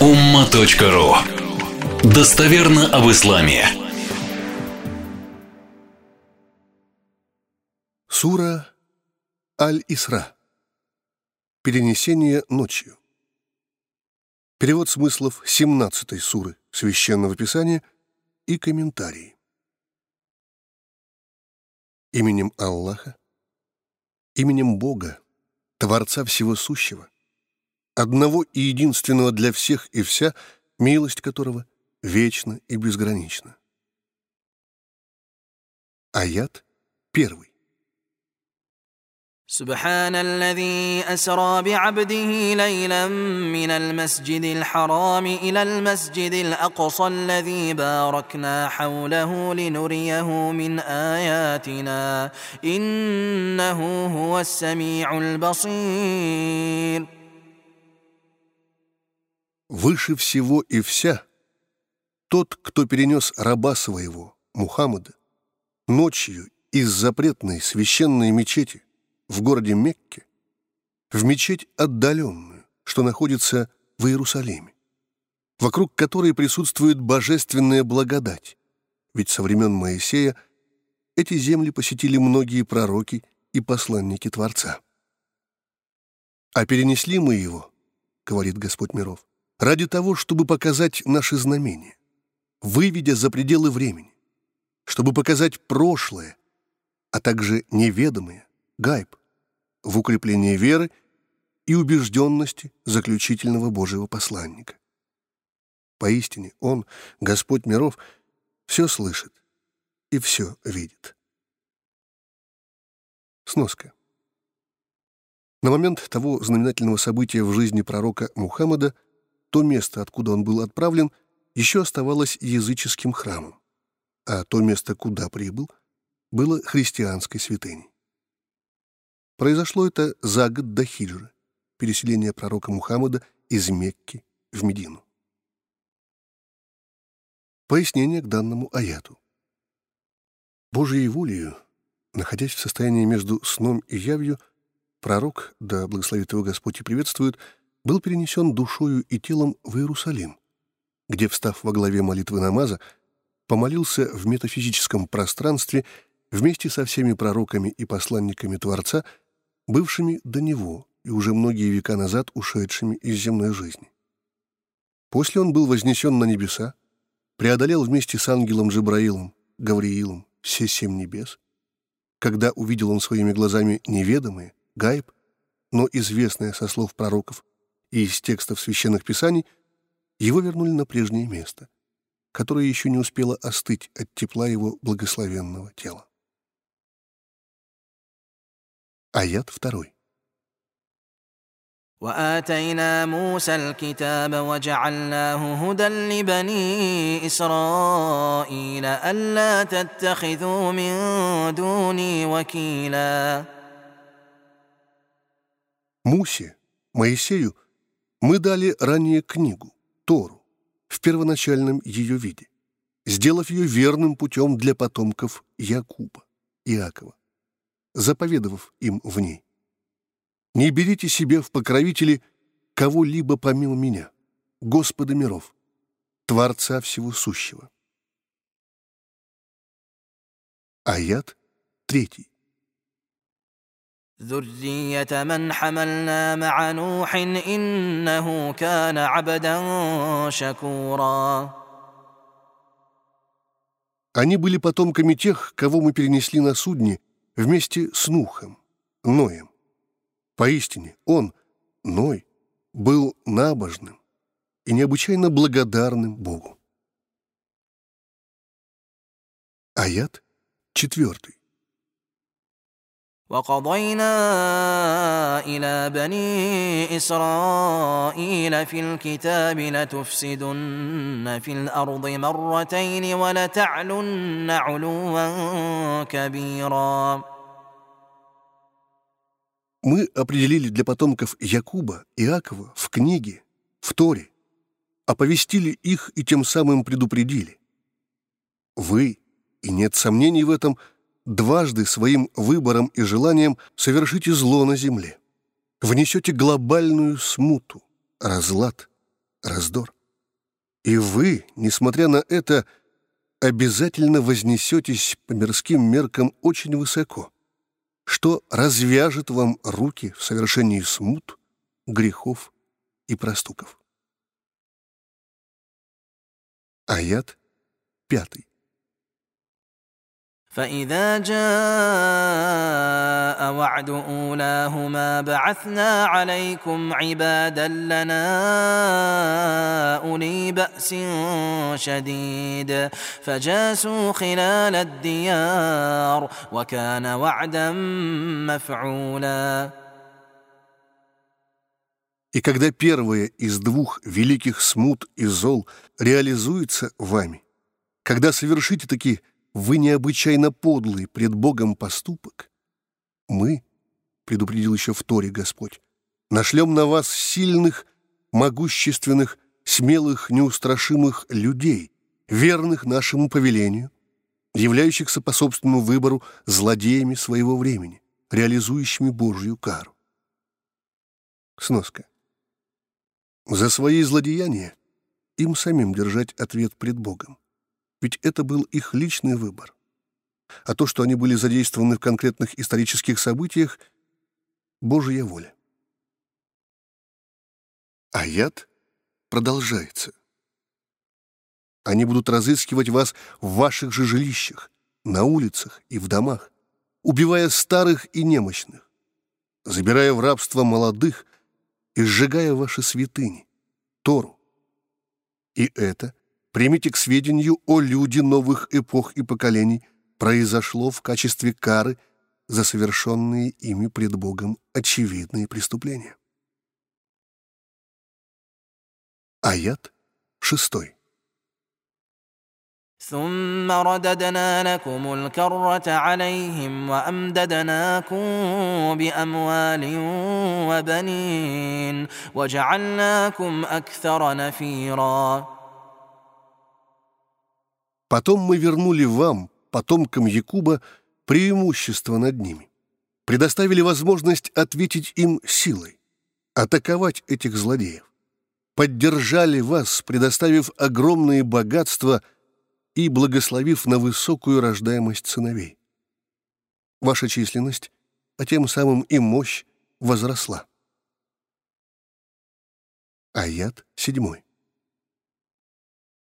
umma.ru Достоверно об исламе. Сура Аль-Исра. Перенесение ночью. Перевод смыслов 17 суры Священного Писания и комментарии. Именем Аллаха, именем Бога, Творца Всего Сущего, одного и единственного для всех и вся, милость которого вечна и безгранична. Аят первый. سبحان الذي أسرى بعبده ليلا من المسجد الحرام إلى المسجد الأقصى الذي باركنا حوله لنريه من آياتنا إنه هو السميع البصير Выше всего и вся тот, кто перенес раба своего, Мухаммада, ночью из запретной священной мечети в городе Мекке в мечеть отдаленную, что находится в Иерусалиме, вокруг которой присутствует божественная благодать, ведь со времен Моисея эти земли посетили многие пророки и посланники Творца. А перенесли мы его, говорит Господь миров, ради того, чтобы показать наши знамения, выведя за пределы времени, чтобы показать прошлое, а также неведомое, гайб, в укреплении веры и убежденности заключительного Божьего посланника. Поистине Он, Господь миров, все слышит и все видит. Сноска. На момент того знаменательного события в жизни пророка Мухаммада то место, откуда он был отправлен, еще оставалось языческим храмом, а то место, куда прибыл, было христианской святыней. Произошло это за год до хиджры, переселения пророка Мухаммада из Мекки в Медину. Пояснение к данному аяту. Божьей волею, находясь в состоянии между сном и явью, пророк, да благословит его Господь и приветствует, был перенесен душою и телом в Иерусалим, где, встав во главе молитвы намаза, помолился в метафизическом пространстве вместе со всеми пророками и посланниками Творца — бывшими до него и уже многие века назад ушедшими из земной жизни. После он был вознесен на небеса, преодолел вместе с ангелом Джабраилом, Гавриилом, все семь небес. Когда увидел он своими глазами неведомые, гайб, но известное со слов пророков и из текстов священных писаний, его вернули на прежнее место, которое еще не успело остыть от тепла его благословенного тела. Аят второй. وآتينا موسى الكتاب وجعلناه هدى لبني إسرائيل ألا تتخذوا من دوني وكيلا Мусе, Моисею, мы дали ранее книгу, Тору, в первоначальном ее виде, сделав ее верным путем для потомков Якуба, Иакова заповедовав им в ней. «Не берите себе в покровители кого-либо помимо меня, Господа миров, Творца всего сущего». Аят третий. ذرية من حملنا مع نوح إنه كان عبدا شكورا Они были потомками тех, кого мы перенесли на судне вместе с Нухом, Ноем. Поистине он, Ной, был набожным и необычайно благодарным Богу. Аят четвертый. وقضينا إلى بني إسرائيل في الكتاب لتفسدن في الأرض مرتين ولتعلن علوا كبيرا Мы определили для потомков Якуба, Иакова в книге, в Торе, оповестили их и тем самым предупредили. Вы, и нет сомнений в этом, — дважды своим выбором и желанием совершите зло на земле. Внесете глобальную смуту, разлад раздор. И вы, несмотря на это, обязательно вознесетесь по мирским меркам очень высоко, что развяжет вам руки в совершении смут, грехов и проступков. Аят пятый. فإذا جاء وعد أولاهما بعثنا عليكم عبادا لنا أولي بأس شديد فجاسوا خلال الديار وكان وعدا مفعولا И когда первое из двух великих смут и зол реализуется вами, когда совершите такие вы необычайно подлый пред Богом поступок, мы, предупредил еще в Торе Господь, нашлем на вас сильных, могущественных, смелых, неустрашимых людей, верных нашему повелению, являющихся по собственному выбору злодеями своего времени, реализующими Божью кару. Сноска. За свои злодеяния им самим держать ответ пред Богом. Ведь это был их личный выбор. А то, что они были задействованы в конкретных исторических событиях — Божья воля. А яд продолжается. Они будут разыскивать вас в ваших же жилищах, на улицах и в домах, убивая старых и немощных, забирая в рабство молодых и сжигая ваши святыни, Тору. И это примите к сведению о люди новых эпох и поколений, произошло в качестве кары за совершенные ими пред Богом очевидные преступления. Аят шестой. ثم رددنا لكم الكرة عليهم وأمددناكم بأموال وبنين وجعلناكم أكثر نفيراً Потом мы вернули вам, потомкам Якуба, преимущество над ними, предоставили возможность ответить им силой, атаковать этих злодеев, поддержали вас, предоставив огромные богатства и благословив на высокую рождаемость сыновей. Ваша численность, а тем самым и мощь возросла. Аят седьмой.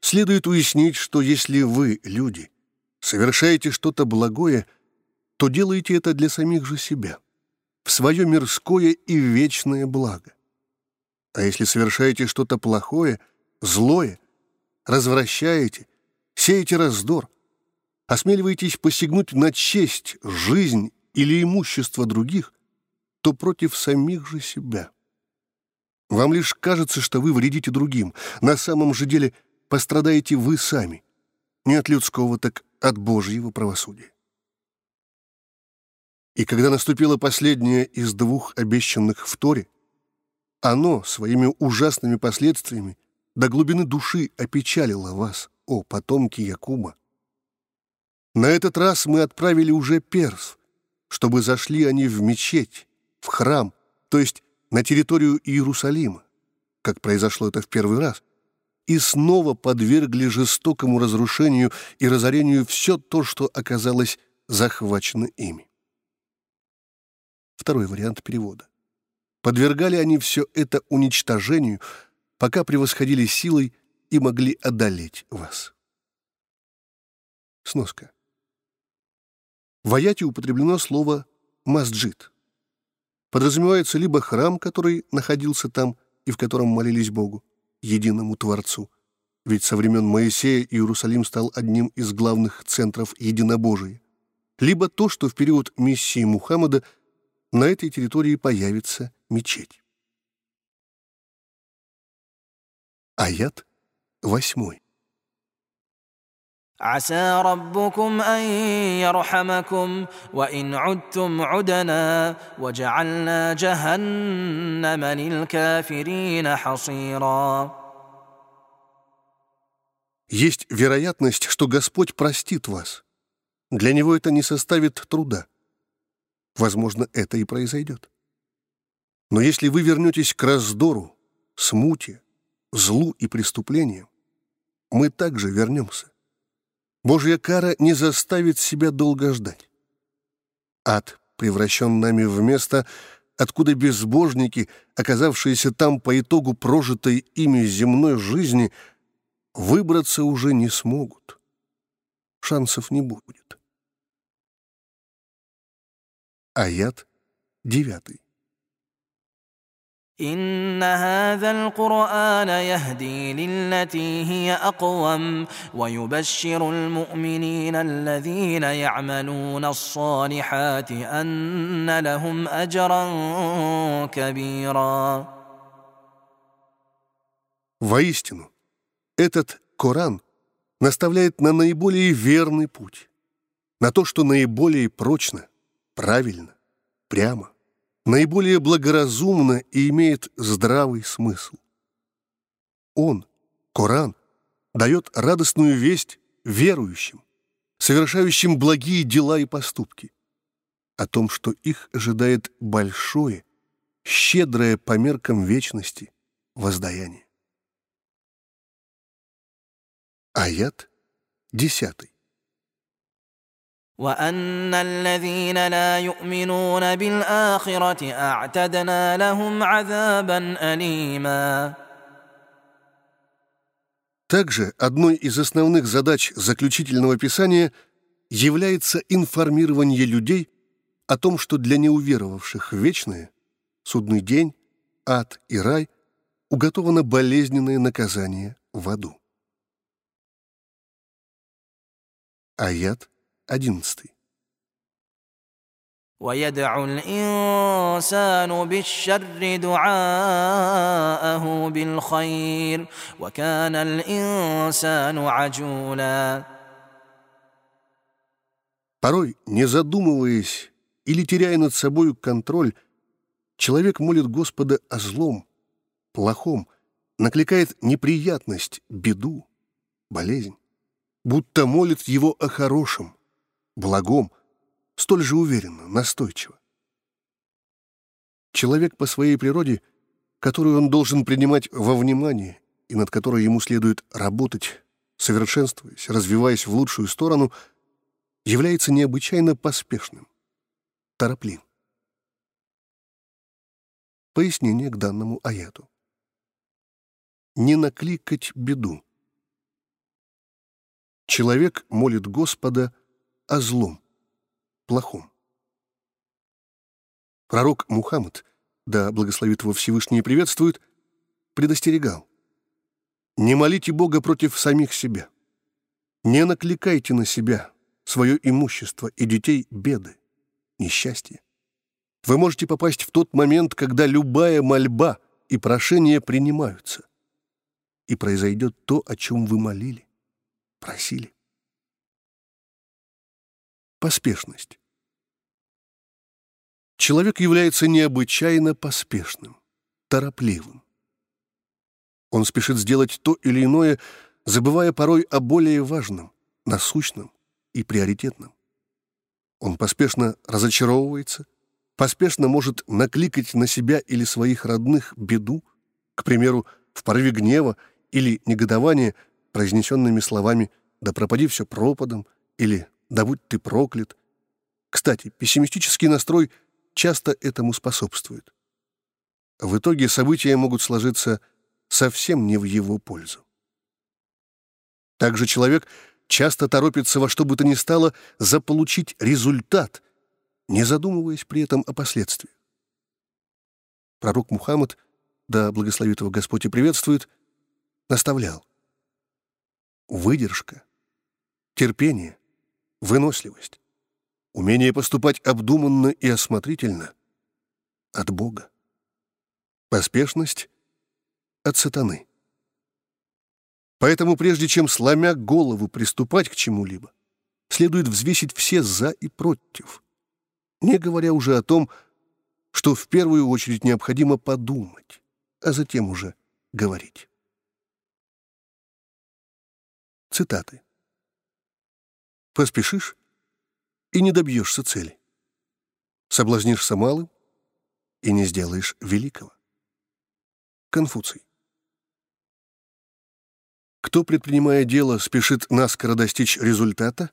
следует уяснить, что если вы, люди, совершаете что-то благое, то делаете это для самих же себя, в свое мирское и вечное благо. А если совершаете что-то плохое, злое, развращаете, сеете раздор, осмеливаетесь посягнуть на честь, жизнь или имущество других, то против самих же себя. Вам лишь кажется, что вы вредите другим. На самом же деле – пострадаете вы сами, не от людского, так от Божьего правосудия. И когда наступило последнее из двух обещанных в Торе, оно своими ужасными последствиями до глубины души опечалило вас, о потомки Якуба. На этот раз мы отправили уже перс, чтобы зашли они в мечеть, в храм, то есть на территорию Иерусалима, как произошло это в первый раз, и снова подвергли жестокому разрушению и разорению все то, что оказалось захвачено ими. Второй вариант перевода. Подвергали они все это уничтожению, пока превосходили силой и могли одолеть вас. Сноска. В аяте употреблено слово «масджид». Подразумевается либо храм, который находился там и в котором молились Богу, единому Творцу. Ведь со времен Моисея Иерусалим стал одним из главных центров единобожия. Либо то, что в период миссии Мухаммада на этой территории появится мечеть. Аят восьмой. عسى ربكم أن يرحمكم وإن عدتم عدنا وجعلنا جهنم للكافرين حصيرا Есть вероятность, что Господь простит вас. Для Него это не составит труда. Возможно, это и произойдет. Но если вы вернетесь к раздору, смуте, злу и преступлениям, мы также вернемся. Божья кара не заставит себя долго ждать. Ад превращен нами в место, откуда безбожники, оказавшиеся там по итогу прожитой ими земной жизни, выбраться уже не смогут. Шансов не будет. Аят девятый. إن هذا القرآن يهدي للتي هي أقوم ويبشر المؤمنين الذين يعملون الصالحات أن لهم أجرا كبيرا Воистину, этот Коран наставляет на наиболее верный путь, на то, что наиболее прочно, правильно, прямо наиболее благоразумно и имеет здравый смысл. Он, Коран, дает радостную весть верующим, совершающим благие дела и поступки, о том, что их ожидает большое, щедрое по меркам вечности воздаяние. Аят десятый. وأن الذين لا يؤمنون بالآخرة أعتدنا لهم عذابا أليما Также одной из основных задач заключительного писания является информирование людей о том, что для неуверовавших в вечное, судный день, ад и рай уготовано болезненное наказание в аду. Аят одиннадцатый. ويدعو الإنسان بالشر دعاءه بالخير وكان الإنسان عجولا Порой, не задумываясь или теряя над собой контроль, человек молит Господа о злом, плохом, накликает неприятность, беду, болезнь, будто молит его о хорошем, благом, столь же уверенно, настойчиво. Человек по своей природе, которую он должен принимать во внимание и над которой ему следует работать, совершенствуясь, развиваясь в лучшую сторону, является необычайно поспешным, торопливым. Пояснение к данному аяту. Не накликать беду. Человек молит Господа — о злом, плохом. Пророк Мухаммад, да благословит его Всевышний приветствует, предостерегал. «Не молите Бога против самих себя. Не накликайте на себя, свое имущество и детей беды, несчастья. Вы можете попасть в тот момент, когда любая мольба и прошение принимаются, и произойдет то, о чем вы молили, просили поспешность. Человек является необычайно поспешным, торопливым. Он спешит сделать то или иное, забывая порой о более важном, насущном и приоритетном. Он поспешно разочаровывается, поспешно может накликать на себя или своих родных беду, к примеру, в порыве гнева или негодования, произнесенными словами «да пропади все пропадом» или да будь ты проклят. Кстати, пессимистический настрой часто этому способствует. В итоге события могут сложиться совсем не в его пользу. Также человек часто торопится во что бы то ни стало заполучить результат, не задумываясь при этом о последствиях. Пророк Мухаммад, да благословит его Господь и приветствует, наставлял. Выдержка, терпение — выносливость, умение поступать обдуманно и осмотрительно от Бога, поспешность от сатаны. Поэтому прежде чем, сломя голову, приступать к чему-либо, следует взвесить все «за» и «против», не говоря уже о том, что в первую очередь необходимо подумать, а затем уже говорить. Цитаты. Поспешишь и не добьешься цели. Соблазнишься малым и не сделаешь великого. Конфуций. Кто, предпринимая дело, спешит наскоро достичь результата,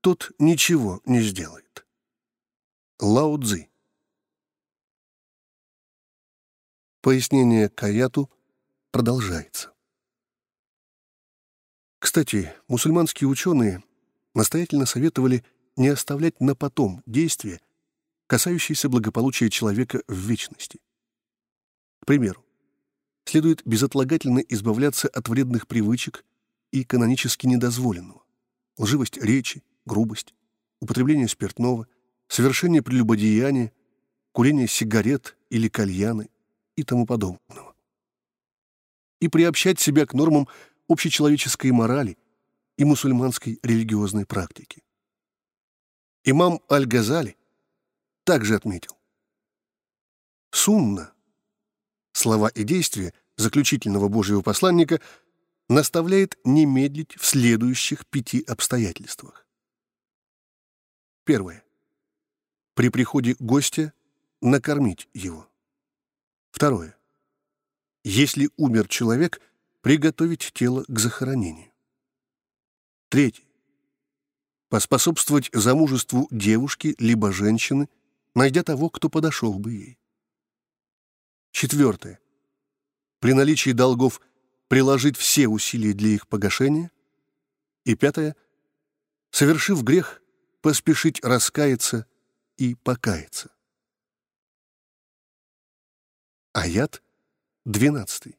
тот ничего не сделает. Лао Цзи. Пояснение Каяту продолжается. Кстати, мусульманские ученые настоятельно советовали не оставлять на потом действия, касающиеся благополучия человека в вечности. К примеру, следует безотлагательно избавляться от вредных привычек и канонически недозволенного. Лживость речи, грубость, употребление спиртного, совершение прелюбодеяния, курение сигарет или кальяны и тому подобного. И приобщать себя к нормам общечеловеческой морали и мусульманской религиозной практики. Имам Аль-Газали также отметил. Сунна слова и действия заключительного Божьего посланника наставляет не медлить в следующих пяти обстоятельствах. Первое. При приходе гостя накормить его. Второе. Если умер человек, приготовить тело к захоронению. Третье. Поспособствовать замужеству девушки либо женщины, найдя того, кто подошел бы ей. Четвертое. При наличии долгов приложить все усилия для их погашения. И пятое. Совершив грех, поспешить раскаяться и покаяться. Аят двенадцатый.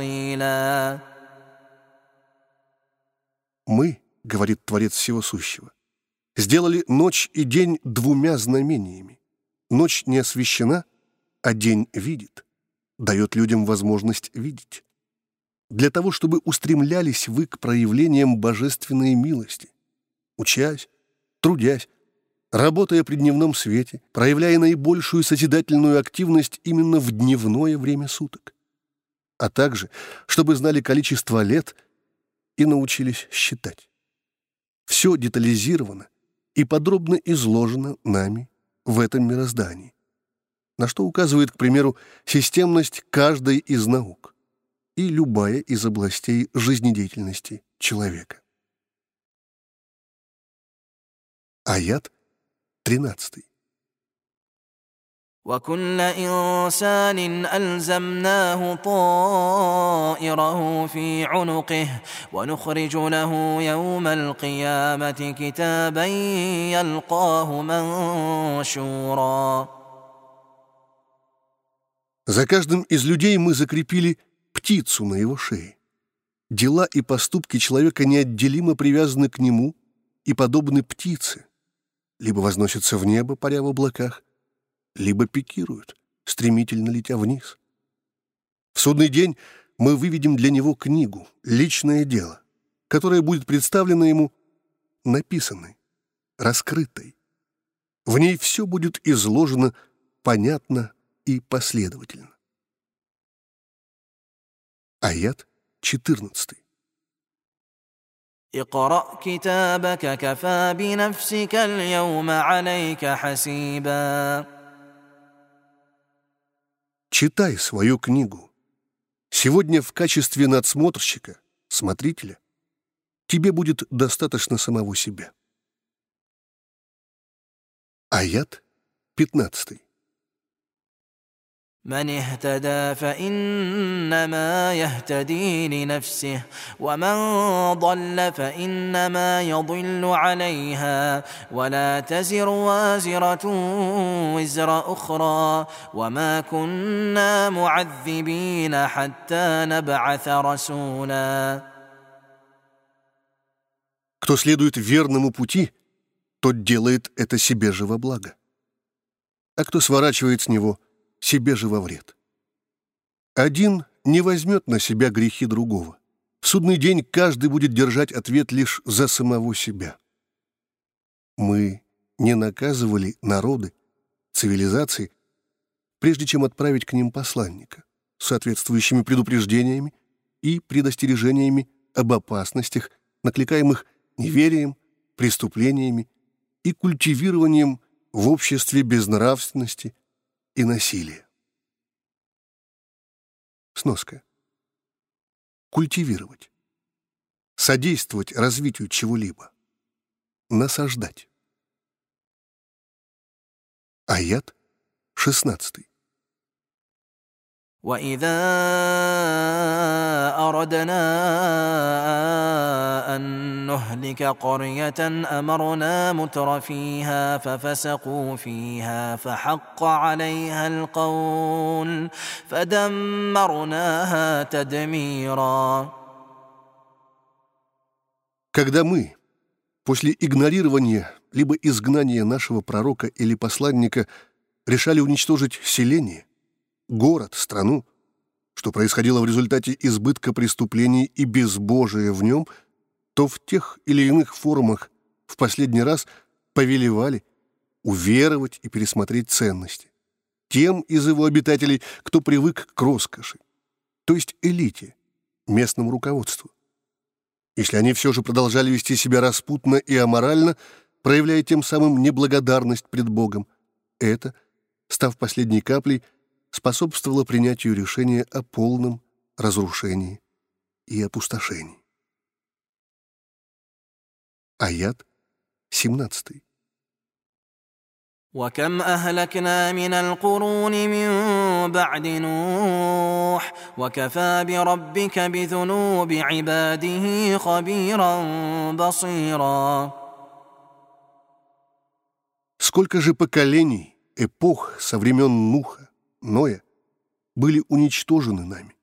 تفصيلا Мы, говорит Творец Всего Сущего, сделали ночь и день двумя знамениями. Ночь не освещена, а день видит, дает людям возможность видеть. Для того, чтобы устремлялись вы к проявлениям божественной милости, учась, трудясь, работая при дневном свете, проявляя наибольшую созидательную активность именно в дневное время суток а также, чтобы знали количество лет и научились считать. Все детализировано и подробно изложено нами в этом мироздании, на что указывает, к примеру, системность каждой из наук и любая из областей жизнедеятельности человека. Аят 13. وكل انسان الزمناه طائره في عنقه ونخرج له يوم القيامه كتابا يلقاه منشورا За каждым из людей мы закрепили птицу на его шее. Дела и поступки человека неотделимо привязаны к нему и подобны птице, либо возносятся в небо, паря в облаках, либо пикируют, стремительно летя вниз. В судный день мы выведем для него книгу «Личное дело», которая будет представлена ему написанной, раскрытой. В ней все будет изложено понятно и последовательно. Аят 14. اقرأ كتابك كفى بنفسك اليوم عليك حسيباً Читай свою книгу. Сегодня в качестве надсмотрщика, смотрителя, тебе будет достаточно самого себя. Аят 15. من اهتدى فانما يهتدي لنفسه ومن ضل فانما يضل عليها ولا تزر وازره وزر اخرى وما كنا معذبين حتى نبعث رسولا Кто следует верному пути, тот делает это себе же во благо. А кто сворачивает с него – себе же во вред. Один не возьмет на себя грехи другого. В судный день каждый будет держать ответ лишь за самого себя. Мы не наказывали народы, цивилизации, прежде чем отправить к ним посланника с соответствующими предупреждениями и предостережениями об опасностях, накликаемых неверием, преступлениями и культивированием в обществе безнравственности, и насилие. Сноска. Культивировать. Содействовать развитию чего-либо. Насаждать. Аят 16. واذا اردنا ان نهلك قريه امرنا متر فيها ففسقوا فيها فحق عليها القول فدمرناها تدميرا Когда мы, после игнорирования либо изгнания нашего пророка или посланника, решали уничтожить селение, город, страну, что происходило в результате избытка преступлений и безбожия в нем, то в тех или иных формах в последний раз повелевали уверовать и пересмотреть ценности. Тем из его обитателей, кто привык к роскоши, то есть элите, местному руководству. Если они все же продолжали вести себя распутно и аморально, проявляя тем самым неблагодарность пред Богом, это, став последней каплей, способствовало принятию решения о полном разрушении и опустошении. Аят 17. وكم أهلكنا من القرون من بعد نوح وكفى بربك بذنوب عباده خبيرا بصيرا Сколько же поколений, эпох со времен Нуха, Ноя были уничтожены нами.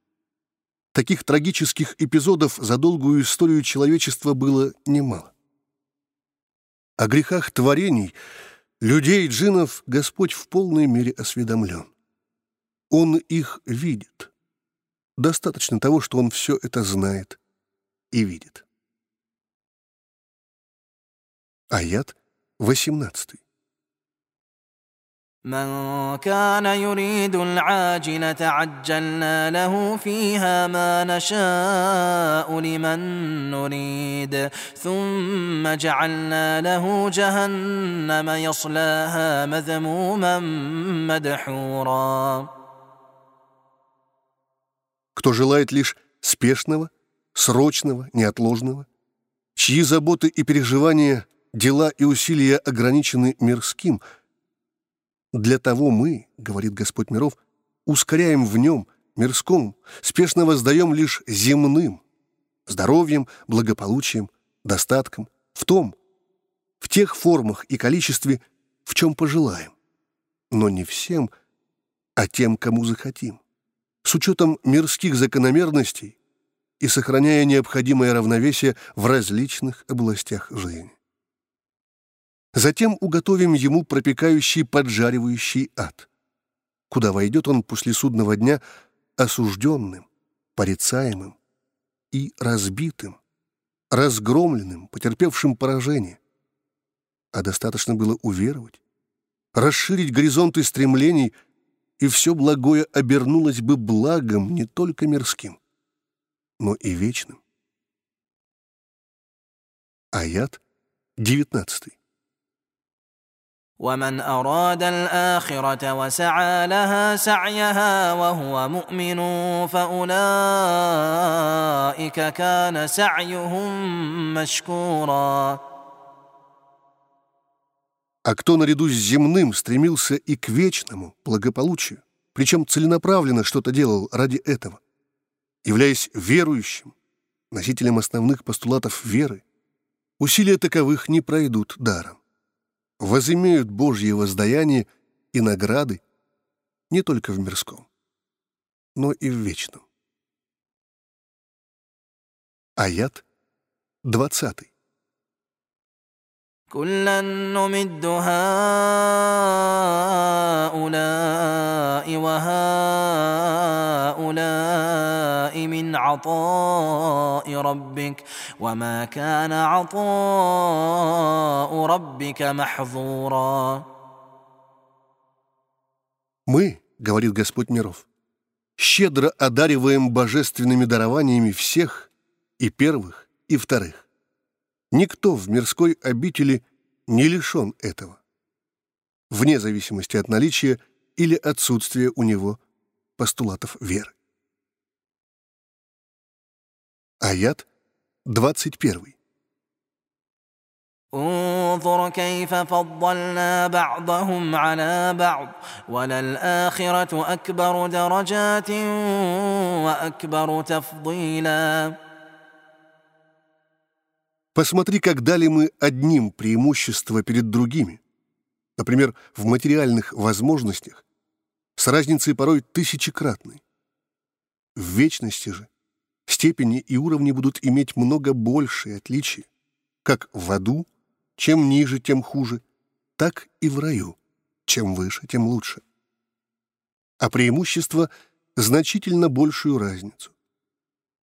Таких трагических эпизодов за долгую историю человечества было немало. О грехах творений, людей джинов Господь в полной мере осведомлен. Он их видит. Достаточно того, что Он все это знает и видит. Аят 18. من كان يريد العاجلة عجلنا له فيها ما نشاء لمن نريد ثم جعلنا له جهنم يصلاها مذموما مدحورا Кто желает лишь спешного, срочного, неотложного, чьи заботы и переживания, дела и усилия ограничены мирским – для того мы, говорит Господь миров, ускоряем в нем, мирском, спешно воздаем лишь земным, здоровьем, благополучием, достатком, в том, в тех формах и количестве, в чем пожелаем, но не всем, а тем, кому захотим, с учетом мирских закономерностей и сохраняя необходимое равновесие в различных областях жизни. Затем уготовим ему пропекающий поджаривающий ад, куда войдет он после судного дня осужденным, порицаемым и разбитым, разгромленным, потерпевшим поражение. А достаточно было уверовать, расширить горизонты стремлений, и все благое обернулось бы благом не только мирским, но и вечным. Аят девятнадцатый. ومن اراد الاخره وسعى لها سعيها وهو مؤمن فاولئك كان سعيهم مشكورا А кто наряду с земным стремился и к вечному благополучию, причем целенаправленно что-то делал ради этого, являясь верующим, носителем основных постулатов веры, усилия таковых не пройдут даром. Возымеют Божье воздаяние и награды не только в мирском, но и в вечном. Аят 20. كلا نمد هؤلاء وهؤلاء من عطاء ربك وما كان عطاء ربك محظورا Мы, говорит Господь миров, щедро одариваем божественными дарованиями всех и первых, и вторых. Никто в мирской обители не лишен этого, вне зависимости от наличия или отсутствия у него постулатов веры. Аят 21. انظر كيف فضلنا بعضهم على بعض وللآخرة أكبر درجات وأكبر تفضيلاً Посмотри, как дали мы одним преимущество перед другими. Например, в материальных возможностях с разницей порой тысячекратной. В вечности же степени и уровни будут иметь много большие отличия, как в аду, чем ниже, тем хуже, так и в раю, чем выше, тем лучше. А преимущество — значительно большую разницу.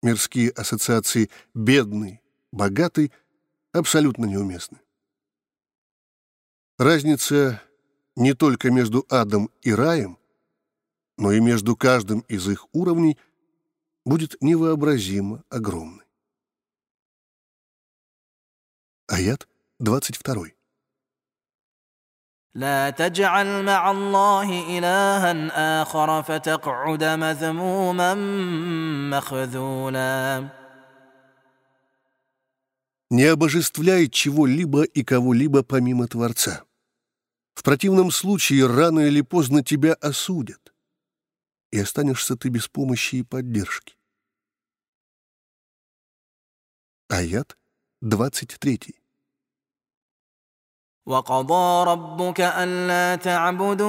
Мирские ассоциации «бедный», «богатый» — абсолютно неуместны. Разница не только между адом и раем, но и между каждым из их уровней будет невообразимо огромной. Аят 22. لا تجعل مع الله إلها آخر فتقعد مذموما مخذولا не обожествляй чего-либо и кого-либо помимо Творца. В противном случае рано или поздно тебя осудят, и останешься ты без помощи и поддержки. Аят 23. وقضى ربك ألا تعبدوا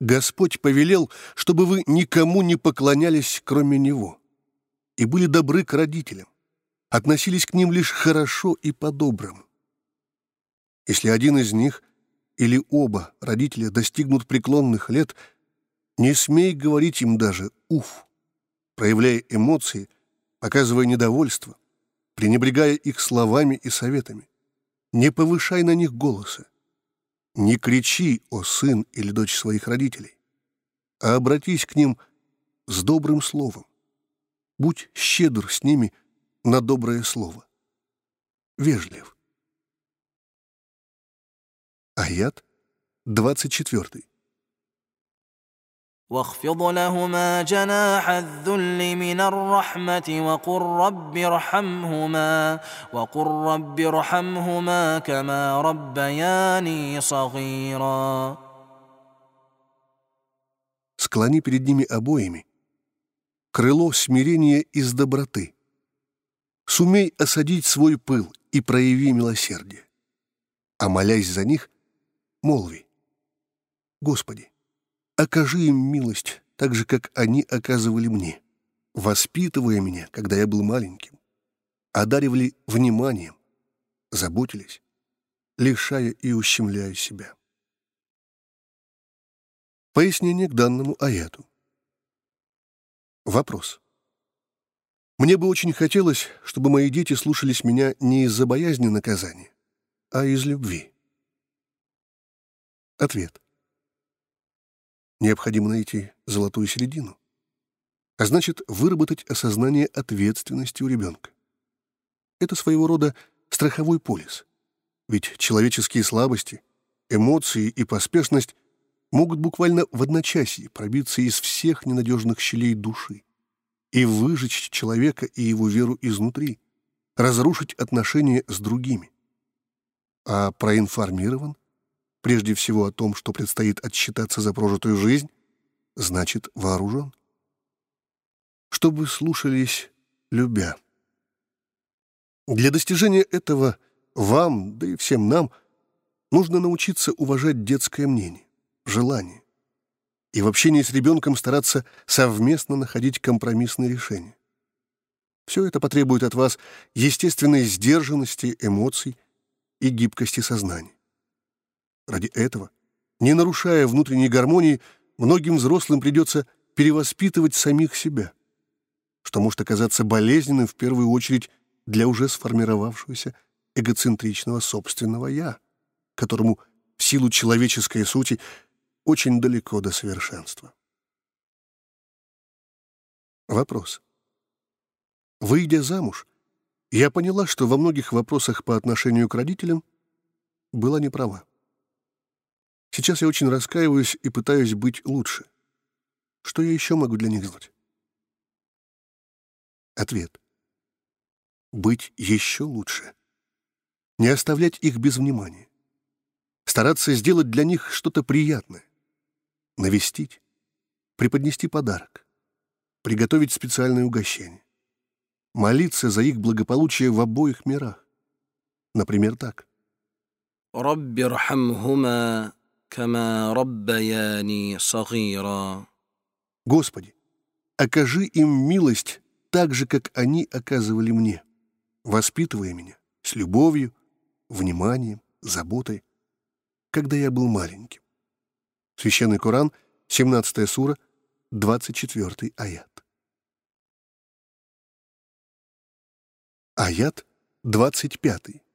Господь повелел, чтобы вы никому не поклонялись, кроме Него, и были добры к родителям, относились к ним лишь хорошо и по-доброму. Если один из них или оба родителя достигнут преклонных лет, не смей говорить им даже «уф», проявляя эмоции, показывая недовольство, пренебрегая их словами и советами. Не повышай на них голоса. Не кричи, о сын или дочь своих родителей, а обратись к ним с добрым словом. Будь щедр с ними на доброе слово. Вежлив. Аят 24. واخفض لهما جناح الذل من الرحمة وقل رب ارحمهما وقل رب ارحمهما كما ربياني صغيرا Склони перед ними обоими крыло смирения из доброты. Сумей осадить свой пыл и прояви милосердие. А молясь за них, молви. Господи, окажи им милость, так же, как они оказывали мне, воспитывая меня, когда я был маленьким, одаривали вниманием, заботились, лишая и ущемляя себя. Пояснение к данному аяту. Вопрос. Мне бы очень хотелось, чтобы мои дети слушались меня не из-за боязни наказания, а из любви. Ответ. Необходимо найти золотую середину. А значит, выработать осознание ответственности у ребенка. Это своего рода страховой полис. Ведь человеческие слабости, эмоции и поспешность могут буквально в одночасье пробиться из всех ненадежных щелей души и выжечь человека и его веру изнутри, разрушить отношения с другими. А проинформирован, прежде всего о том, что предстоит отсчитаться за прожитую жизнь, значит вооружен. Чтобы слушались, любя. Для достижения этого вам, да и всем нам, нужно научиться уважать детское мнение, желание и в общении с ребенком стараться совместно находить компромиссные решения. Все это потребует от вас естественной сдержанности эмоций и гибкости сознания. Ради этого, не нарушая внутренней гармонии, многим взрослым придется перевоспитывать самих себя, что может оказаться болезненным в первую очередь для уже сформировавшегося эгоцентричного собственного «я», которому в силу человеческой сути очень далеко до совершенства. Вопрос. Выйдя замуж, я поняла, что во многих вопросах по отношению к родителям была неправа. Сейчас я очень раскаиваюсь и пытаюсь быть лучше. Что я еще могу для них сделать? Ответ. Быть еще лучше. Не оставлять их без внимания. Стараться сделать для них что-то приятное навестить, преподнести подарок, приготовить специальное угощение, молиться за их благополучие в обоих мирах. Например, так. Господи, окажи им милость так же, как они оказывали мне, воспитывая меня с любовью, вниманием, заботой, когда я был маленьким. Священный Коран, 17 сура, 24 аят. Аят 25.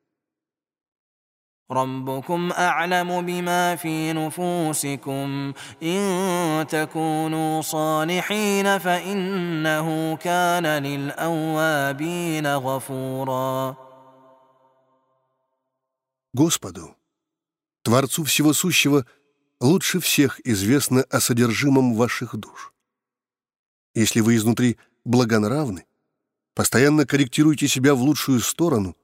ربكم أعلم بما في نفوسكم إن تكونوا صالحين فإنه كان للأوابين غفورا Господу, Творцу Всего Сущего, лучше всех известно о содержимом ваших душ. Если вы изнутри благонравны, постоянно корректируете себя в лучшую сторону,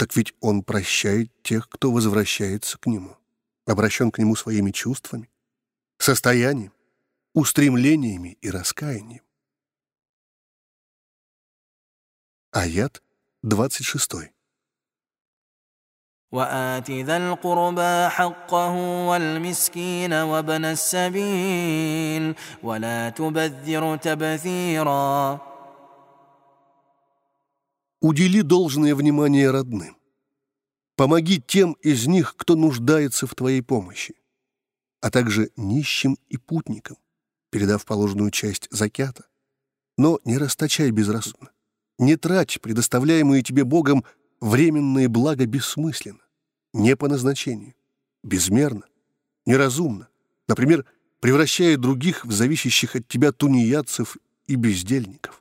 так ведь Он прощает тех, кто возвращается к Нему, обращен к Нему своими чувствами, состоянием, устремлениями и раскаянием. Аят 26. وآت ذا القربى حقه والمسكين وابن السبيل ولا تبذر تبذيرا Удели должное внимание родным. Помоги тем из них, кто нуждается в твоей помощи, а также нищим и путникам, передав положенную часть закята. Но не расточай безрассудно. Не трать предоставляемые тебе Богом временные блага бессмысленно, не по назначению, безмерно, неразумно, например, превращая других в зависящих от тебя тунеядцев и бездельников.